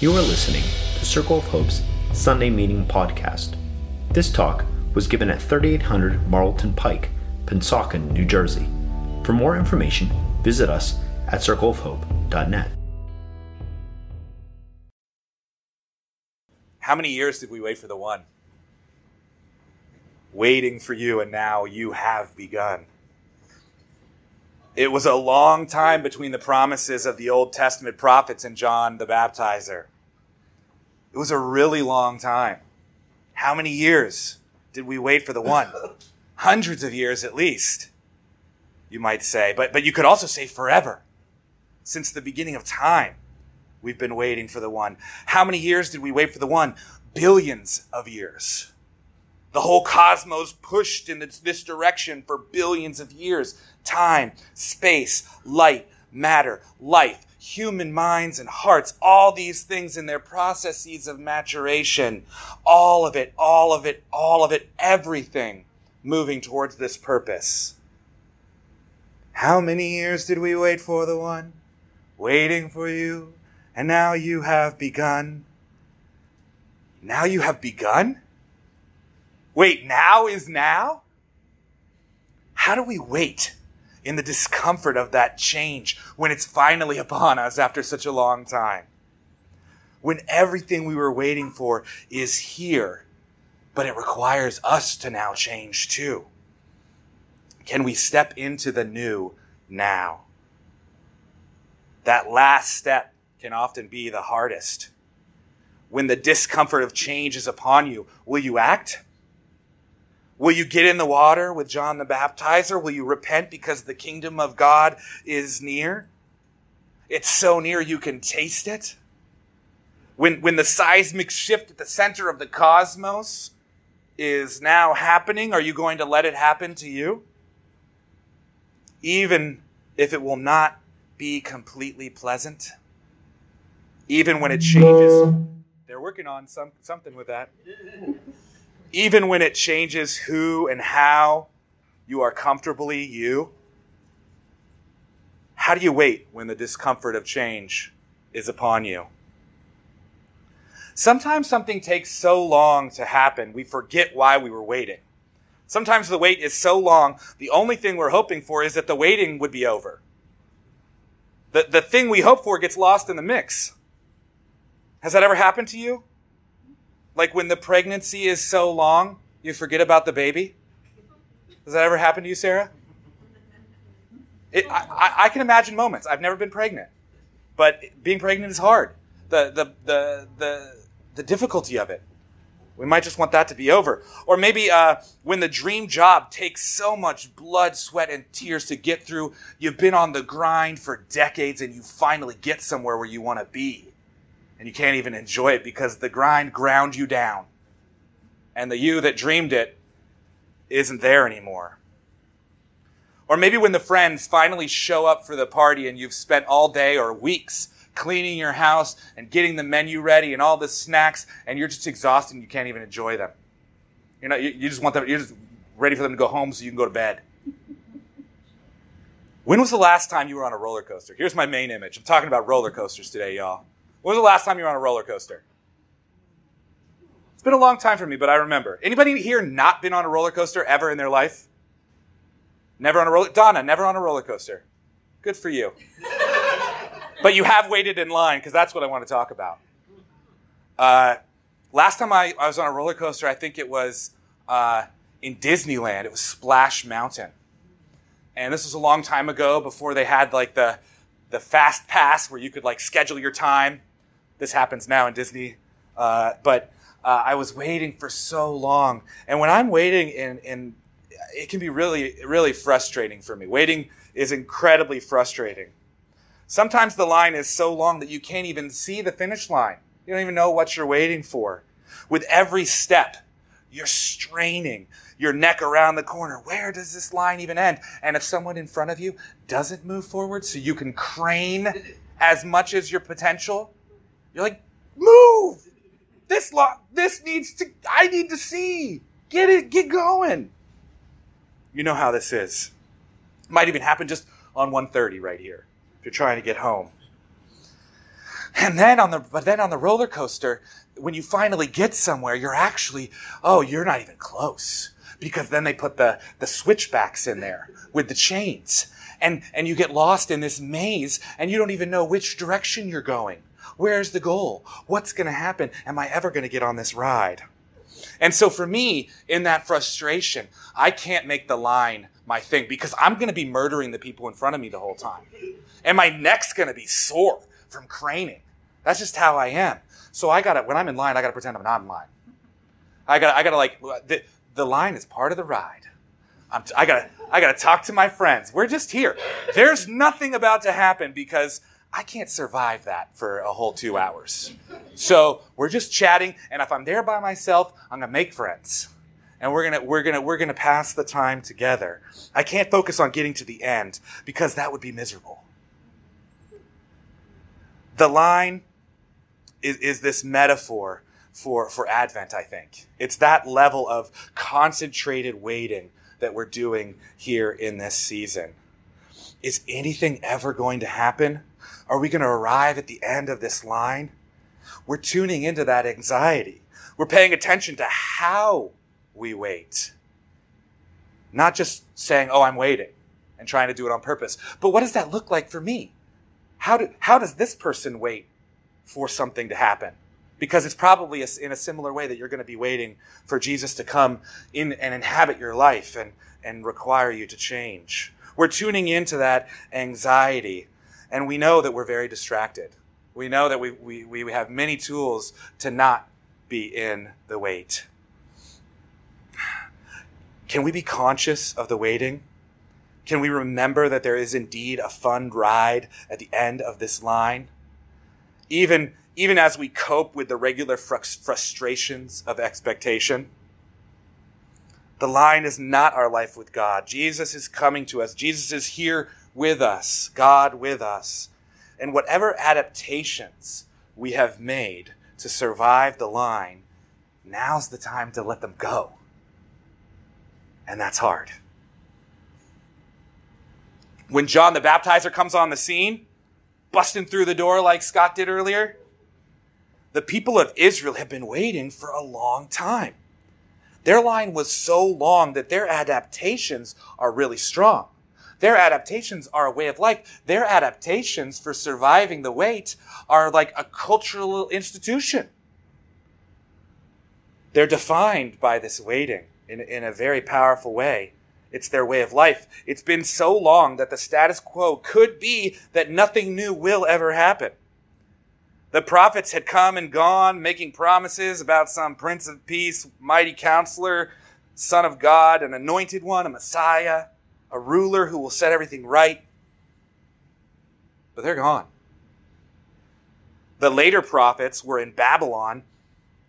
You are listening to Circle of Hope's Sunday Meeting Podcast. This talk was given at 3800 Marlton Pike, Pennsauken, New Jersey. For more information, visit us at circleofhope.net. How many years did we wait for the one? Waiting for you, and now you have begun. It was a long time between the promises of the Old Testament prophets and John the Baptizer. It was a really long time. How many years did we wait for the one? Hundreds of years at least, you might say. But, but you could also say forever. Since the beginning of time, we've been waiting for the one. How many years did we wait for the one? Billions of years. The whole cosmos pushed in this direction for billions of years. Time, space, light, matter, life, human minds and hearts, all these things in their processes of maturation. All of it, all of it, all of it, everything moving towards this purpose. How many years did we wait for the one? Waiting for you, and now you have begun. Now you have begun? Wait, now is now? How do we wait in the discomfort of that change when it's finally upon us after such a long time? When everything we were waiting for is here, but it requires us to now change too. Can we step into the new now? That last step can often be the hardest. When the discomfort of change is upon you, will you act? Will you get in the water with John the Baptizer? Will you repent because the kingdom of God is near? It's so near you can taste it. When, when the seismic shift at the center of the cosmos is now happening, are you going to let it happen to you? Even if it will not be completely pleasant? Even when it changes? They're working on some, something with that even when it changes who and how you are comfortably you? How do you wait when the discomfort of change is upon you? Sometimes something takes so long to happen, we forget why we were waiting. Sometimes the wait is so long, the only thing we're hoping for is that the waiting would be over. The, the thing we hope for gets lost in the mix. Has that ever happened to you? Like when the pregnancy is so long, you forget about the baby? Does that ever happen to you, Sarah? It, I, I, can imagine moments. I've never been pregnant, but being pregnant is hard. The, the, the, the, the difficulty of it. We might just want that to be over. Or maybe uh, when the dream job takes so much blood, sweat, and tears to get through, you've been on the grind for decades and you finally get somewhere where you want to be and you can't even enjoy it because the grind ground you down. And the you that dreamed it isn't there anymore. Or maybe when the friends finally show up for the party and you've spent all day or weeks cleaning your house and getting the menu ready and all the snacks and you're just exhausted and you can't even enjoy them. You know, you, you just want them, you're just ready for them to go home so you can go to bed. When was the last time you were on a roller coaster? Here's my main image. I'm talking about roller coasters today, y'all. When was the last time you were on a roller coaster? It's been a long time for me, but I remember. Anybody here not been on a roller coaster ever in their life? Never on a roller Donna, never on a roller coaster. Good for you. but you have waited in line because that's what I want to talk about. Uh, last time I, I, was on a roller coaster, I think it was uh, in Disneyland. It was Splash Mountain, and this was a long time ago before they had like the the fast pass where you could like schedule your time this happens now in Disney. Uh, but uh, I was waiting for so long. And when I'm waiting, in, in, it can be really, really frustrating for me. Waiting is incredibly frustrating. Sometimes the line is so long that you can't even see the finish line. You don't even know what you're waiting for. With every step, you're straining your neck around the corner. Where does this line even end? And if someone in front of you doesn't move forward so you can crane as much as your potential, you're like, move! This lot, this needs to, I need to see. Get it, get going. You know how this is. Might even happen just on 130 right here, if you're trying to get home. And then on the, but then on the roller coaster, when you finally get somewhere, you're actually, oh, you're not even close. Because then they put the, the switchbacks in there with the chains. And, and you get lost in this maze and you don't even know which direction you're going. Where's the goal? What's going to happen? Am I ever going to get on this ride? And so for me, in that frustration, I can't make the line my thing because I'm going to be murdering the people in front of me the whole time. And my neck's going to be sore from craning. That's just how I am. So I got to, when I'm in line, I got to pretend I'm not in line. I got I got to like, uh, the, the line is part of the ride. I'm, I got to, I got to talk to my friends. We're just here. There's nothing about to happen because I can't survive that for a whole two hours. So we're just chatting, and if I'm there by myself, I'm gonna make friends. And we're gonna, we're gonna, we're gonna pass the time together. I can't focus on getting to the end because that would be miserable. The line is, is this metaphor for, for Advent, I think. It's that level of concentrated waiting that we're doing here in this season. Is anything ever going to happen? Are we going to arrive at the end of this line? We're tuning into that anxiety. We're paying attention to how we wait. Not just saying, oh, I'm waiting and trying to do it on purpose. But what does that look like for me? How, do, how does this person wait for something to happen? Because it's probably in a similar way that you're going to be waiting for Jesus to come in and inhabit your life and, and require you to change. We're tuning into that anxiety and we know that we're very distracted. We know that we, we, we have many tools to not be in the wait. Can we be conscious of the waiting? Can we remember that there is indeed a fun ride at the end of this line? Even, even as we cope with the regular frustrations of expectation. The line is not our life with God. Jesus is coming to us. Jesus is here with us, God with us. And whatever adaptations we have made to survive the line, now's the time to let them go. And that's hard. When John the Baptizer comes on the scene, busting through the door like Scott did earlier, the people of Israel have been waiting for a long time. Their line was so long that their adaptations are really strong. Their adaptations are a way of life. Their adaptations for surviving the wait are like a cultural institution. They're defined by this waiting in, in a very powerful way. It's their way of life. It's been so long that the status quo could be that nothing new will ever happen. The prophets had come and gone, making promises about some Prince of Peace, mighty counselor, Son of God, an anointed one, a Messiah a ruler who will set everything right. But they're gone. The later prophets were in Babylon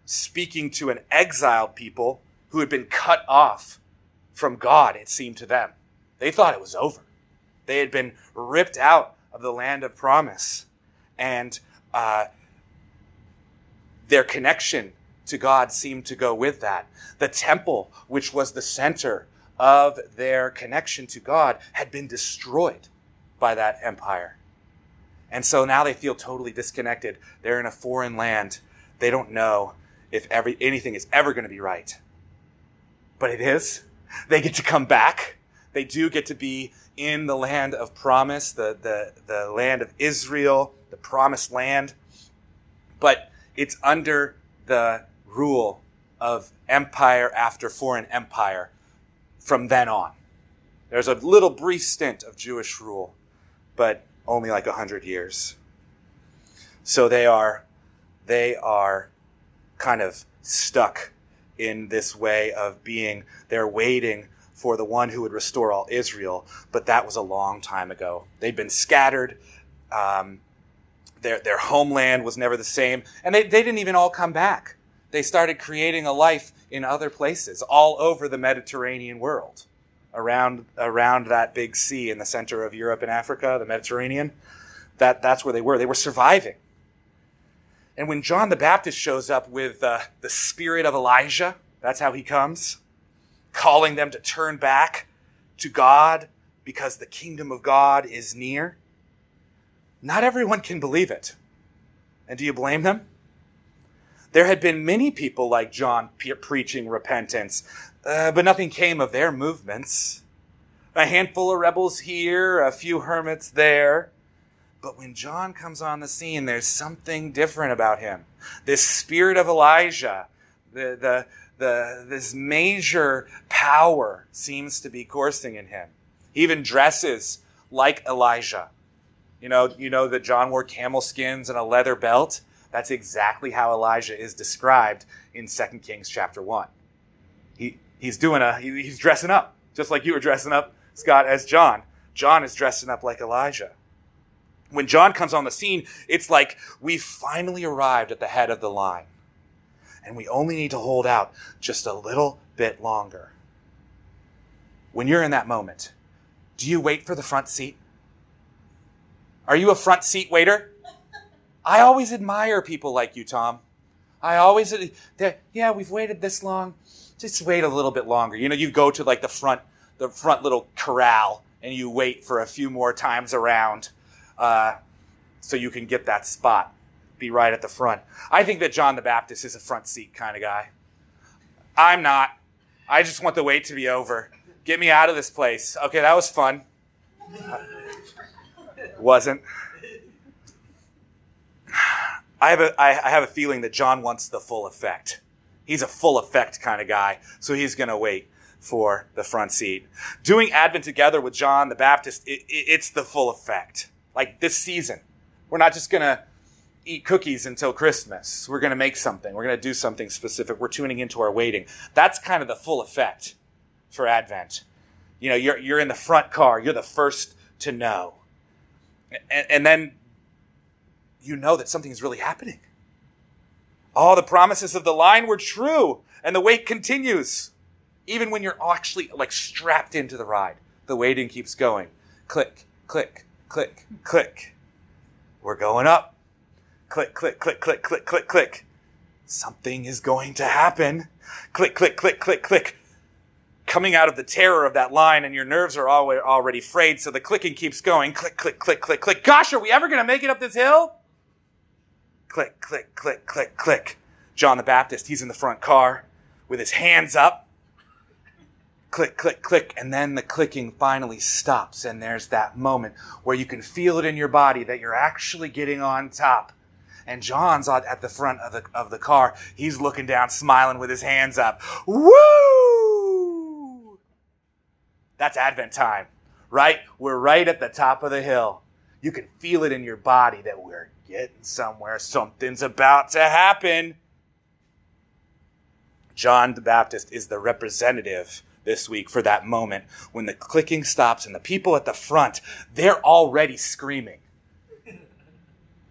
speaking to an exiled people who had been cut off from God, it seemed to them. They thought it was over. They had been ripped out of the land of promise. And uh, their connection to God seemed to go with that. The temple, which was the center of their connection to God had been destroyed by that empire. And so now they feel totally disconnected. They're in a foreign land. They don't know if every, anything is ever going to be right. But it is. They get to come back. They do get to be in the land of promise, the, the, the land of Israel, the promised land. But it's under the rule of empire after foreign empire from then on. There's a little brief stint of Jewish rule, but only like a hundred years. So they are, they are kind of stuck in this way of being, they're waiting for the one who would restore all Israel, but that was a long time ago. They'd been scattered. Um, their, their homeland was never the same, and they, they didn't even all come back. They started creating a life in other places all over the Mediterranean world, around, around that big sea in the center of Europe and Africa, the Mediterranean. That, that's where they were. They were surviving. And when John the Baptist shows up with uh, the spirit of Elijah, that's how he comes, calling them to turn back to God because the kingdom of God is near. Not everyone can believe it. And do you blame them? There had been many people like John preaching repentance, uh, but nothing came of their movements. A handful of rebels here, a few hermits there. But when John comes on the scene, there's something different about him. This spirit of Elijah, the, the, the, this major power seems to be coursing in him. He even dresses like Elijah. You know, you know that John wore camel skins and a leather belt. That's exactly how Elijah is described in 2 Kings chapter 1. He, he's doing a, he, he's dressing up, just like you were dressing up, Scott, as John. John is dressing up like Elijah. When John comes on the scene, it's like we've finally arrived at the head of the line. And we only need to hold out just a little bit longer. When you're in that moment, do you wait for the front seat? Are you a front seat waiter? I always admire people like you, Tom. I always, yeah, we've waited this long. Just wait a little bit longer. You know, you go to like the front, the front little corral and you wait for a few more times around, uh, so you can get that spot, be right at the front. I think that John the Baptist is a front seat kind of guy. I'm not. I just want the wait to be over. Get me out of this place. Okay, that was fun. Wasn't. I have a I have a feeling that John wants the full effect. He's a full effect kind of guy, so he's going to wait for the front seat. Doing Advent together with John the Baptist, it, it, it's the full effect. Like this season, we're not just going to eat cookies until Christmas. We're going to make something. We're going to do something specific. We're tuning into our waiting. That's kind of the full effect for Advent. You know, you're, you're in the front car. You're the first to know. And, and then you know that something is really happening. All the promises of the line were true, and the wait continues. Even when you're actually like strapped into the ride, the waiting keeps going. Click, click, click, click. We're going up. Click, click, click, click, click, click, click. Something is going to happen. Click, click, click, click, click coming out of the terror of that line and your nerves are already frayed, so the clicking keeps going. Click, click, click, click, click. Gosh, are we ever going to make it up this hill? Click, click, click, click, click. John the Baptist, he's in the front car with his hands up. Click, click, click. And then the clicking finally stops. And there's that moment where you can feel it in your body that you're actually getting on top. And John's at the front of the, of the car. He's looking down, smiling with his hands up. Woo! That's Advent time, right? We're right at the top of the hill. You can feel it in your body that we're getting somewhere. Something's about to happen. John the Baptist is the representative this week for that moment when the clicking stops and the people at the front, they're already screaming.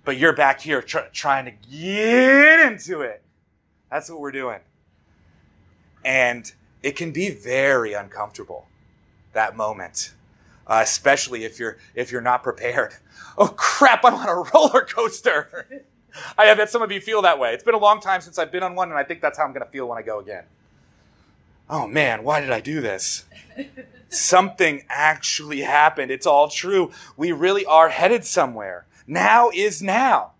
But you're back here tr- trying to get into it. That's what we're doing. And it can be very uncomfortable that moment, uh, especially if you're if you're not prepared. Oh crap! I'm on a roller coaster. I bet some of you feel that way. It's been a long time since I've been on one, and I think that's how I'm going to feel when I go again. Oh man, why did I do this? Something actually happened. It's all true. We really are headed somewhere. Now is now.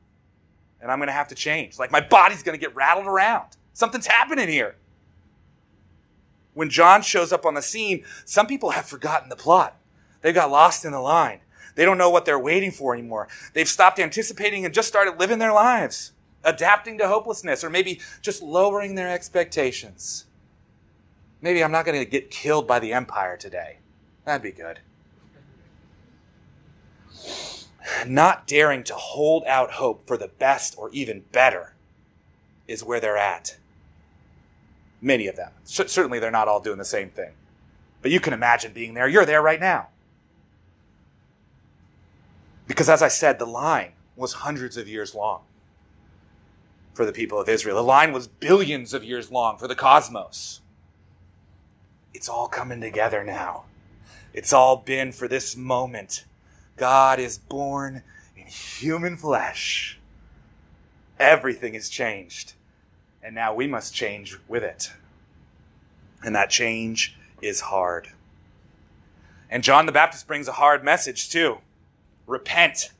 And I'm going to have to change. Like my body's going to get rattled around. Something's happening here when John shows up on the scene, some people have forgotten the plot. They got lost in the line. They don't know what they're waiting for anymore. They've stopped anticipating and just started living their lives, adapting to hopelessness, or maybe just lowering their expectations. Maybe I'm not going to get killed by the empire today. That'd be good. Not daring to hold out hope for the best or even better is where they're at. Many of them. C- certainly, they're not all doing the same thing. But you can imagine being there. You're there right now. Because, as I said, the line was hundreds of years long for the people of Israel. The line was billions of years long for the cosmos. It's all coming together now. It's all been for this moment. God is born in human flesh. Everything is changed and now we must change with it. And that change is hard. And John the Baptist brings a hard message too repent,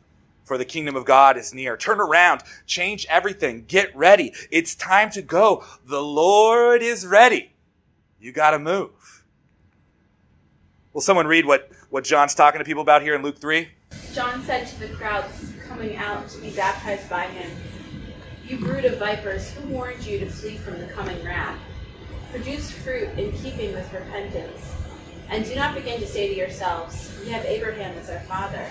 for the kingdom of God is near. Turn around, change everything, get ready. It's time to go. The Lord is ready. You got to move. Will someone read what, what John's talking to people about here in Luke 3? John said to the crowds coming out to be baptized by him, You brood of vipers, who warned you to flee from the coming wrath? Produce fruit in keeping with repentance. And do not begin to say to yourselves, We have Abraham as our father.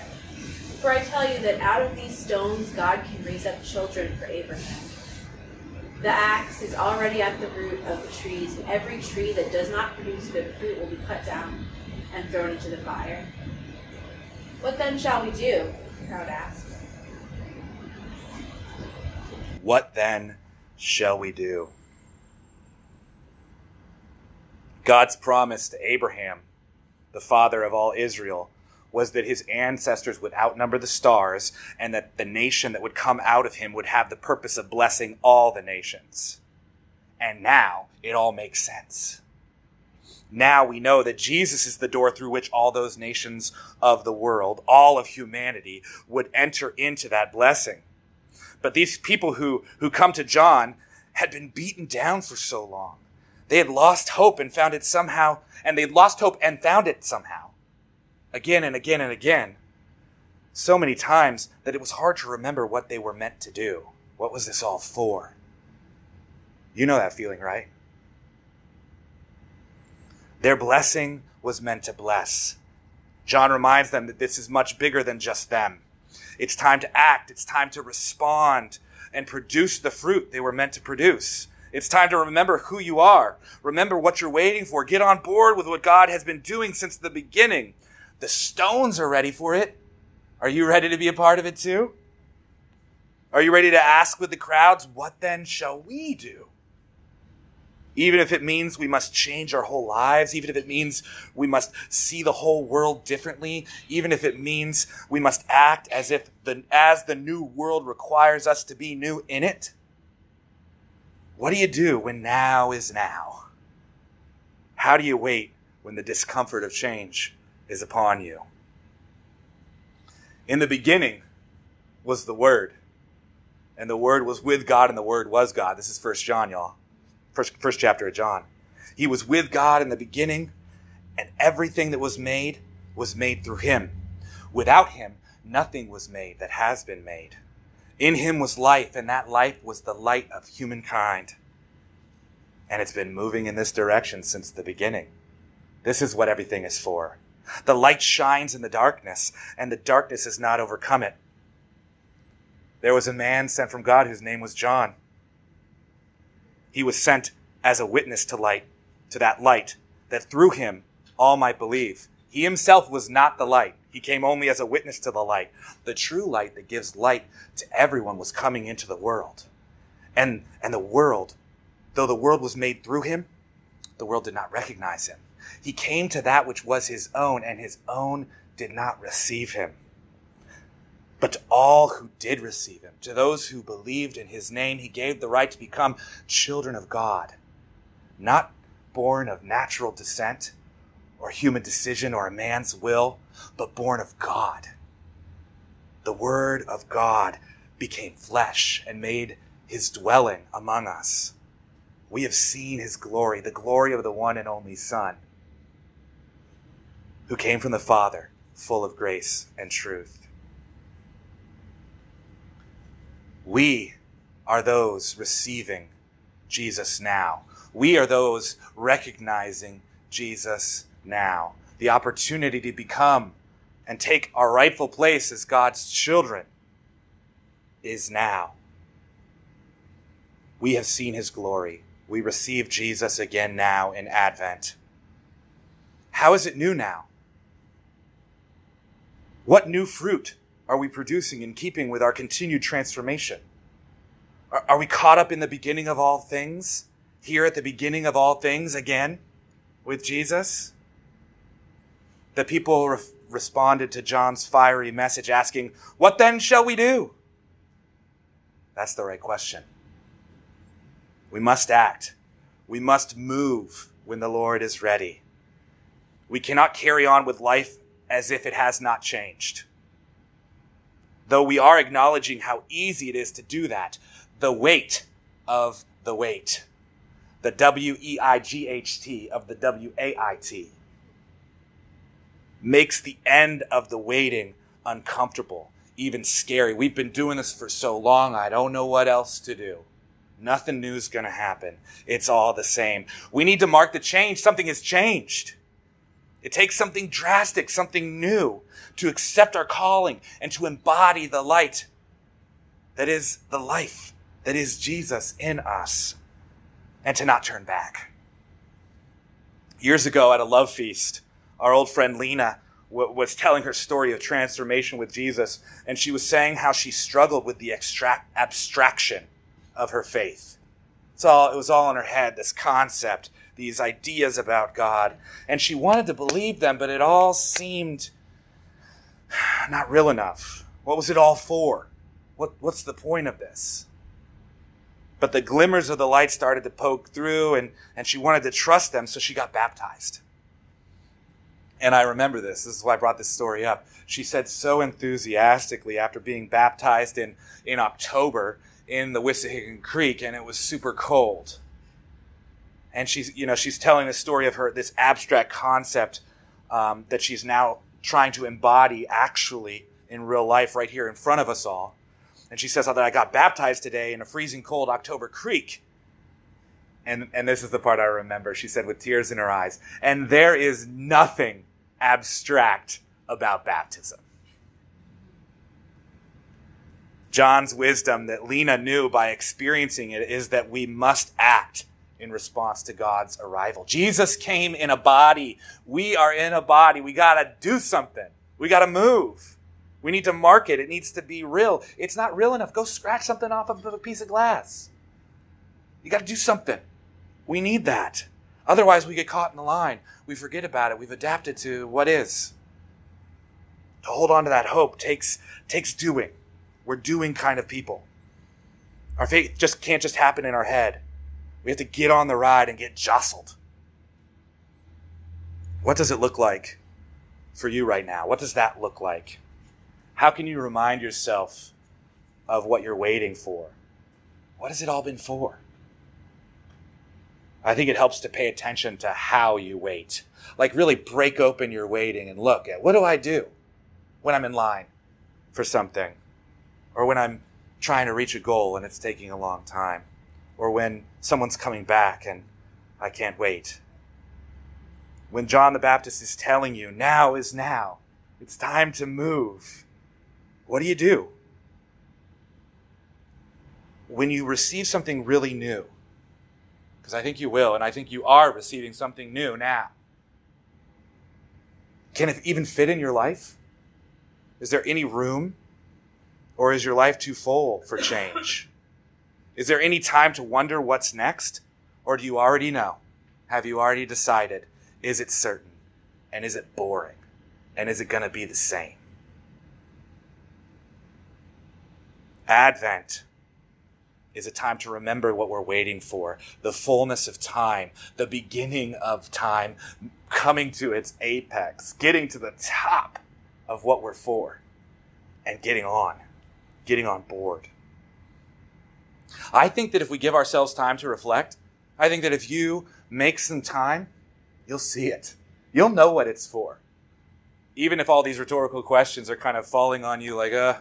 For I tell you that out of these stones God can raise up children for Abraham. The axe is already at the root of the trees, and every tree that does not produce good fruit will be cut down and thrown into the fire. What then shall we do? The crowd asked. What then shall we do? God's promise to Abraham, the father of all Israel, was that his ancestors would outnumber the stars and that the nation that would come out of him would have the purpose of blessing all the nations. And now it all makes sense. Now we know that Jesus is the door through which all those nations of the world, all of humanity, would enter into that blessing. But these people who, who come to John had been beaten down for so long. They had lost hope and found it somehow, and they'd lost hope and found it somehow again and again and again, so many times that it was hard to remember what they were meant to do. What was this all for? You know that feeling, right? Their blessing was meant to bless. John reminds them that this is much bigger than just them. It's time to act. It's time to respond and produce the fruit they were meant to produce. It's time to remember who you are. Remember what you're waiting for. Get on board with what God has been doing since the beginning. The stones are ready for it. Are you ready to be a part of it too? Are you ready to ask with the crowds, what then shall we do? Even if it means we must change our whole lives, even if it means we must see the whole world differently, even if it means we must act as if the, as the new world requires us to be new in it. What do you do when now is now? How do you wait when the discomfort of change is upon you. In the beginning was the Word, and the Word was with God, and the Word was God. This is First John, y'all. First, first chapter of John. He was with God in the beginning, and everything that was made was made through Him. Without Him, nothing was made that has been made. In Him was life, and that life was the light of humankind. And it's been moving in this direction since the beginning. This is what everything is for. The light shines in the darkness, and the darkness has not overcome it. There was a man sent from God whose name was John. He was sent as a witness to light, to that light, that through him all might believe. He himself was not the light. He came only as a witness to the light. The true light that gives light to everyone was coming into the world. And, and the world, though the world was made through him, the world did not recognize him. He came to that which was his own, and his own did not receive him. But to all who did receive him, to those who believed in his name, he gave the right to become children of God, not born of natural descent or human decision or a man's will, but born of God. The Word of God became flesh and made his dwelling among us. We have seen his glory, the glory of the one and only Son who came from the Father, full of grace and truth. We are those receiving Jesus now. We are those recognizing Jesus now. The opportunity to become and take our rightful place as God's children is now. We have seen his glory. We receive Jesus again now in Advent. How is it new now? What new fruit are we producing in keeping with our continued transformation? Are, are we caught up in the beginning of all things? Here at the beginning of all things again with Jesus? The people re- responded to John's fiery message asking, What then shall we do? That's the right question. We must act. We must move when the Lord is ready. We cannot carry on with life as if it has not changed. though we are acknowledging how easy it is to do that, the weight of the weight, The W E I G H T of the W A I T makes the end of the waiting uncomfortable, even scary. We've been doing this for so long, I don't know what else to do. Nothing new is going to happen. It's all the same. We need to mark the change. Something has changed. It takes something drastic, something new to accept our calling and to embody the light that is the life that is Jesus in us and to not turn back. Years ago at a love feast, our old friend Lena w- was telling her story of transformation with Jesus, and she was saying how she struggled with the abstraction of her faith. It's all, it was all in her head, this concept, these ideas about God. And she wanted to believe them, but it all seemed not real enough. What was it all for? What, what's the point of this? But the glimmers of the light started to poke through, and, and she wanted to trust them, so she got baptized. And I remember this. This is why I brought this story up. She said so enthusiastically after being baptized in, in October in the Wissahickon Creek, and it was super cold. And she's, you know, she's telling the story of her this abstract concept um, that she's now trying to embody actually in real life right here in front of us all. And she says that I got baptized today in a freezing cold October creek. And, and this is the part I remember. She said with tears in her eyes, and there is nothing abstract about baptism. John's wisdom that Lena knew by experiencing it is that we must act in response to God's arrival. Jesus came in a body. We are in a body. We got to do something. We got to move. We need to mark it. It needs to be real. It's not real enough. Go scratch something off of a piece of glass. You got to do something. We need that. Otherwise, we get caught in the line. We forget about it. We've adapted to what is. To hold on to that hope takes, takes doing. We're doing kind of people. Our faith just can't just happen in our head. We have to get on the ride and get jostled. What does it look like for you right now? What does that look like? How can you remind yourself of what you're waiting for? What has it all been for? I think it helps to pay attention to how you wait. Like really break open your waiting and look at what do I do when I'm in line for something? Or when I'm trying to reach a goal and it's taking a long time? Or when someone's coming back and I can't wait? When John the Baptist is telling you, now is now, it's time to move, what do you do? When you receive something really new, because I think you will, and I think you are receiving something new now. Can it even fit in your life? Is there any room? Or is your life too full for change? Is there any time to wonder what's next? Or do you already know? Have you already decided? Is it certain? And is it boring? And is it going to be the same? Advent is a time to remember what we're waiting for the fullness of time, the beginning of time, coming to its apex, getting to the top of what we're for, and getting on, getting on board. I think that if we give ourselves time to reflect, I think that if you make some time, you'll see it. You'll know what it's for. Even if all these rhetorical questions are kind of falling on you like, uh,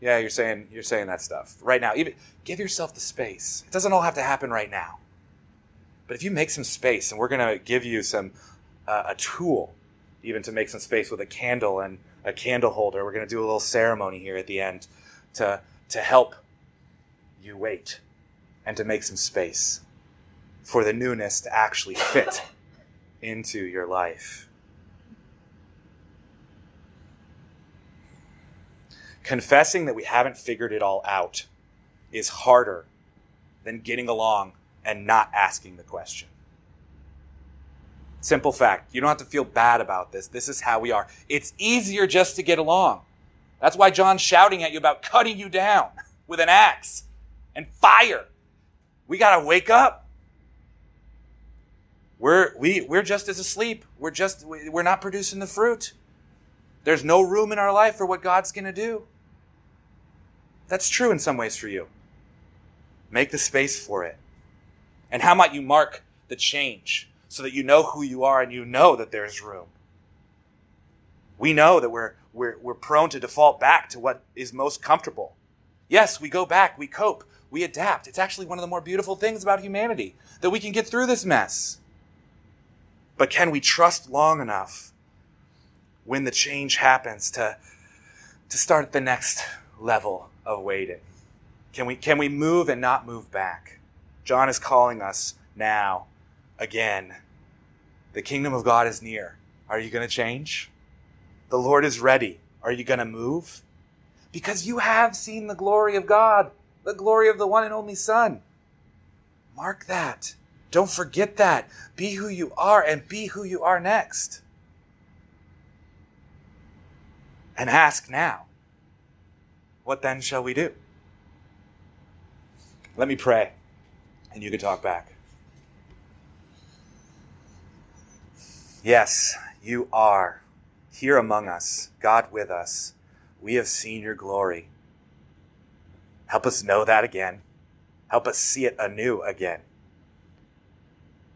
yeah, you're saying you're saying that stuff right now. Even give yourself the space. It doesn't all have to happen right now. But if you make some space, and we're going to give you some uh, a tool, even to make some space with a candle and a candle holder. We're going to do a little ceremony here at the end to to help you wait and to make some space for the newness to actually fit into your life. confessing that we haven't figured it all out is harder than getting along and not asking the question. Simple fact. You don't have to feel bad about this. This is how we are. It's easier just to get along. That's why John's shouting at you about cutting you down with an axe and fire. We got to wake up. We're, we, we're just as asleep. We're just, we're not producing the fruit. There's no room in our life for what God's going to do. That's true in some ways for you. Make the space for it. And how might you mark the change so that you know who you are and you know that there's room? We know that we're, we're, we're prone to default back to what is most comfortable. Yes, we go back, we cope, we adapt. It's actually one of the more beautiful things about humanity that we can get through this mess. But can we trust long enough when the change happens to, to start the next level of waiting? Can we, can we move and not move back? John is calling us now, again. The kingdom of God is near. Are you going to change? The Lord is ready. Are you going to move? Because you have seen the glory of God, the glory of the one and only Son. Mark that. Don't forget that. Be who you are and be who you are next. And ask now, what then shall we do? Let me pray, and you can talk back. Yes, you are here among us, God with us. We have seen your glory. Help us know that again. Help us see it anew again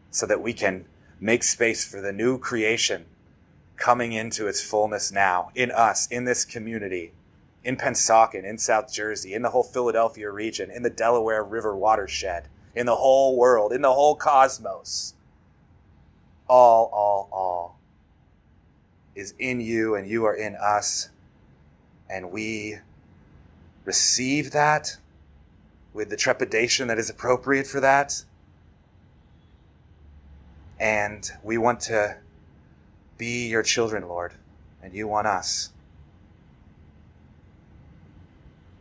so that we can make space for the new creation coming into its fullness now in us, in this community, in Pennsauken, in South Jersey, in the whole Philadelphia region, in the Delaware River watershed, in the whole world, in the whole cosmos. All, all, all is in you and you are in us. And we receive that with the trepidation that is appropriate for that and we want to be your children, Lord, and you want us.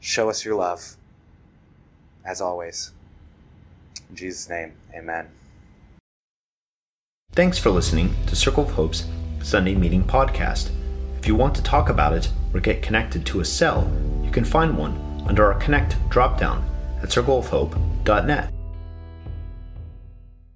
Show us your love, as always. In Jesus' name, amen. Thanks for listening to Circle of Hope's Sunday Meeting Podcast. If you want to talk about it or get connected to a cell, you can find one under our Connect dropdown at circleofhope.net.